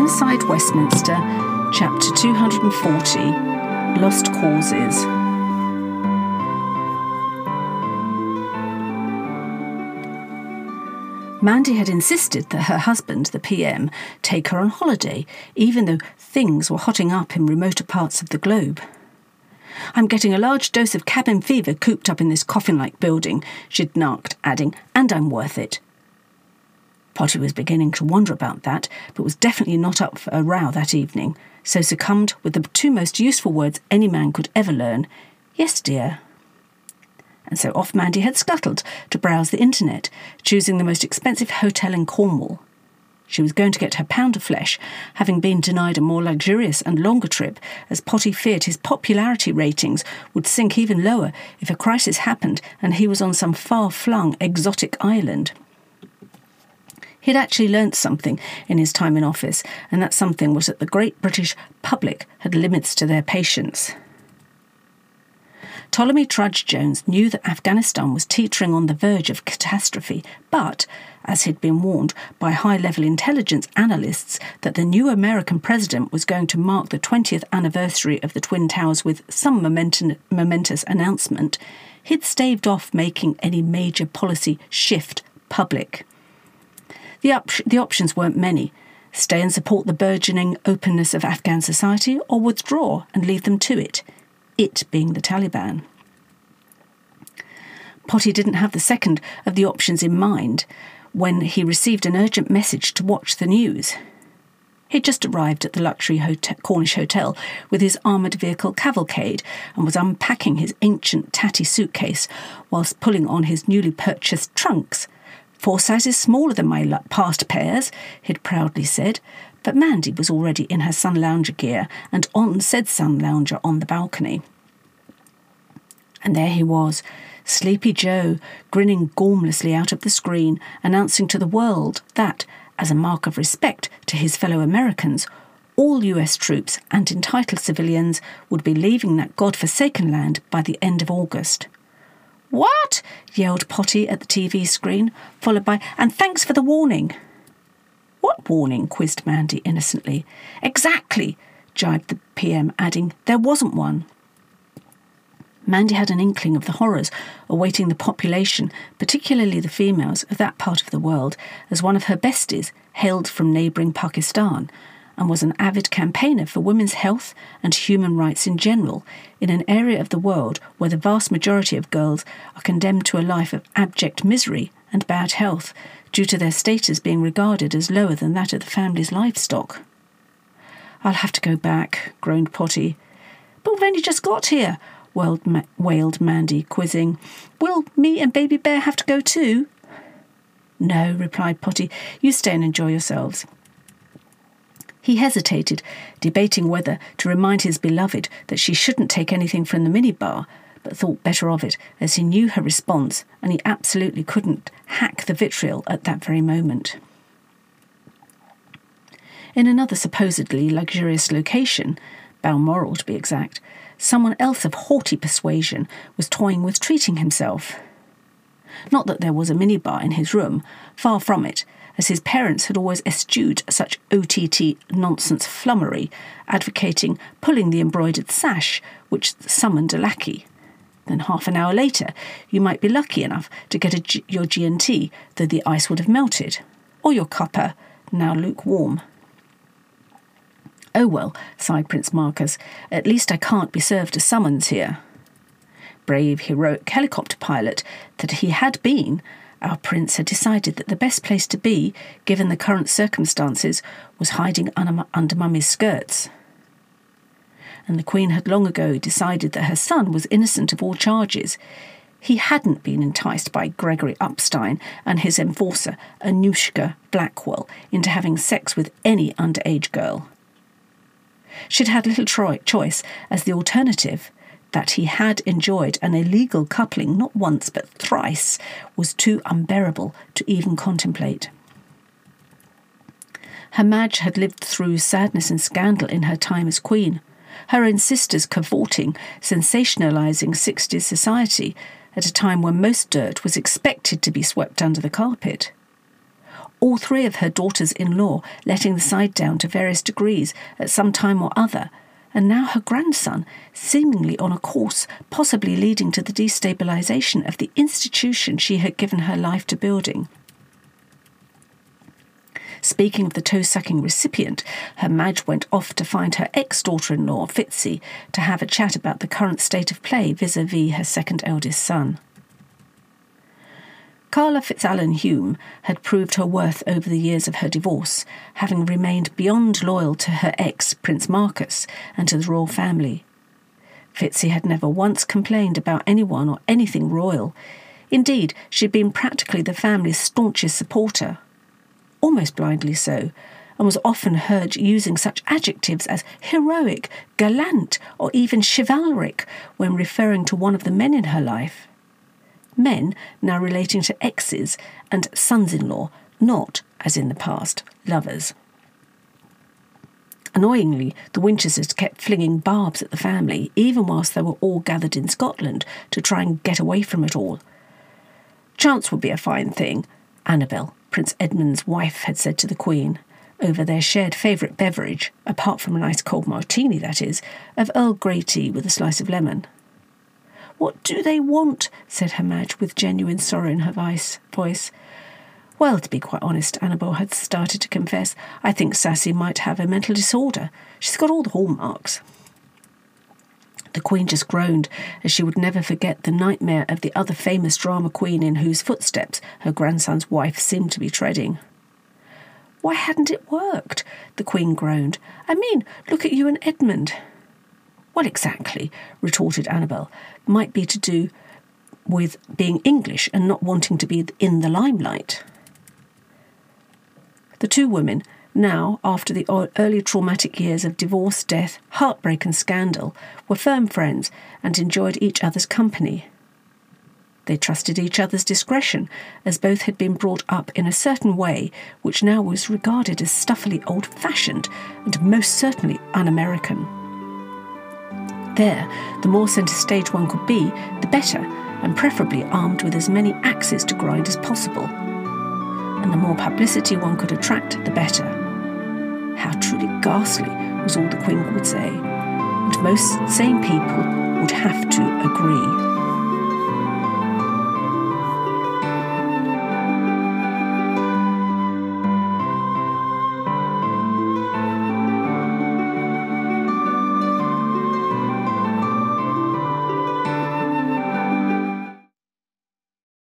Inside Westminster, Chapter 240 Lost Causes. Mandy had insisted that her husband, the PM, take her on holiday, even though things were hotting up in remoter parts of the globe. I'm getting a large dose of cabin fever cooped up in this coffin like building, she'd narked, adding, and I'm worth it. Potty was beginning to wonder about that, but was definitely not up for a row that evening, so succumbed with the two most useful words any man could ever learn Yes, dear, and so off Mandy had scuttled to browse the internet, choosing the most expensive hotel in Cornwall. She was going to get her pound of flesh, having been denied a more luxurious and longer trip, as Potty feared his popularity ratings would sink even lower if a crisis happened and he was on some far flung exotic island. He'd actually learnt something in his time in office, and that something was that the great British public had limits to their patience. Ptolemy Trudge Jones knew that Afghanistan was teetering on the verge of catastrophe, but, as he'd been warned by high level intelligence analysts that the new American president was going to mark the 20th anniversary of the Twin Towers with some momentous announcement, he'd staved off making any major policy shift public. The, op- the options weren't many stay and support the burgeoning openness of Afghan society, or withdraw and leave them to it it being the Taliban. Potty didn't have the second of the options in mind when he received an urgent message to watch the news. He'd just arrived at the luxury hotel, Cornish hotel with his armoured vehicle cavalcade and was unpacking his ancient tatty suitcase whilst pulling on his newly purchased trunks. Four sizes smaller than my past pairs, he'd proudly said, but Mandy was already in her sun lounger gear and on said sun lounger on the balcony. And there he was, Sleepy Joe, grinning gormlessly out of the screen, announcing to the world that, as a mark of respect to his fellow Americans, all US troops and entitled civilians would be leaving that god-forsaken land by the end of August. What? yelled Potty at the TV screen, followed by, and thanks for the warning. What warning? quizzed Mandy innocently. Exactly, jibed the PM, adding, There wasn't one. Mandy had an inkling of the horrors awaiting the population, particularly the females, of that part of the world, as one of her besties hailed from neighbouring Pakistan and was an avid campaigner for women's health and human rights in general, in an area of the world where the vast majority of girls are condemned to a life of abject misery and bad health, due to their status being regarded as lower than that of the family's livestock. I'll have to go back, groaned Potty. But we've only just got here, wailed, Ma- wailed Mandy, quizzing. Will me and Baby Bear have to go too? No, replied Potty. You stay and enjoy yourselves. He hesitated, debating whether to remind his beloved that she shouldn't take anything from the minibar, but thought better of it as he knew her response and he absolutely couldn't hack the vitriol at that very moment. In another supposedly luxurious location, Balmoral to be exact, someone else of haughty persuasion was toying with treating himself. Not that there was a minibar in his room, far from it, as his parents had always eschewed such OTT nonsense flummery, advocating pulling the embroidered sash which summoned a lackey. Then half an hour later, you might be lucky enough to get G- your G&T, though the ice would have melted, or your cuppa, now lukewarm. Oh well, sighed Prince Marcus, at least I can't be served a summons here. Brave, heroic helicopter pilot that he had been, our prince had decided that the best place to be, given the current circumstances, was hiding under Mummy's skirts and the Queen had long ago decided that her son was innocent of all charges. He hadn't been enticed by Gregory Upstein and his enforcer, Anushka Blackwell, into having sex with any underage girl. She'd had little choice as the alternative that he had enjoyed an illegal coupling not once but thrice was too unbearable to even contemplate. Her Madge had lived through sadness and scandal in her time as queen her own sisters cavorting, sensationalising 60s society at a time when most dirt was expected to be swept under the carpet. all three of her daughters in law letting the side down to various degrees at some time or other, and now her grandson, seemingly on a course possibly leading to the destabilization of the institution she had given her life to building. Speaking of the toe sucking recipient, her Madge went off to find her ex daughter in law, Fitzy, to have a chat about the current state of play vis a vis her second eldest son. Carla Fitzalan Hume had proved her worth over the years of her divorce, having remained beyond loyal to her ex, Prince Marcus, and to the royal family. Fitzy had never once complained about anyone or anything royal. Indeed, she had been practically the family's staunchest supporter, almost blindly so, and was often heard using such adjectives as heroic, gallant, or even chivalric when referring to one of the men in her life men now relating to exes and sons in law, not, as in the past, lovers. Annoyingly, the Winchesters kept flinging barbs at the family, even whilst they were all gathered in Scotland to try and get away from it all. Chance would be a fine thing, Annabel, Prince Edmund's wife, had said to the Queen, over their shared favourite beverage, apart from a nice cold martini, that is, of Earl Grey tea with a slice of lemon. What do they want? said her Madge with genuine sorrow in her voice. Well, to be quite honest, Annabel had started to confess, I think Sassy might have a mental disorder. She's got all the hallmarks. The Queen just groaned, as she would never forget the nightmare of the other famous drama queen in whose footsteps her grandson's wife seemed to be treading. Why hadn't it worked? The Queen groaned. I mean, look at you and Edmund. Well, exactly, retorted Annabel. Might be to do with being English and not wanting to be in the limelight. The two women, now, after the early traumatic years of divorce, death, heartbreak, and scandal, were firm friends and enjoyed each other's company. They trusted each other's discretion, as both had been brought up in a certain way which now was regarded as stuffily old fashioned and most certainly un American. There, the more centre stage one could be, the better, and preferably armed with as many axes to grind as possible. And the more publicity one could attract, the better. How truly ghastly was all the Queen would say, and most sane people would have to agree.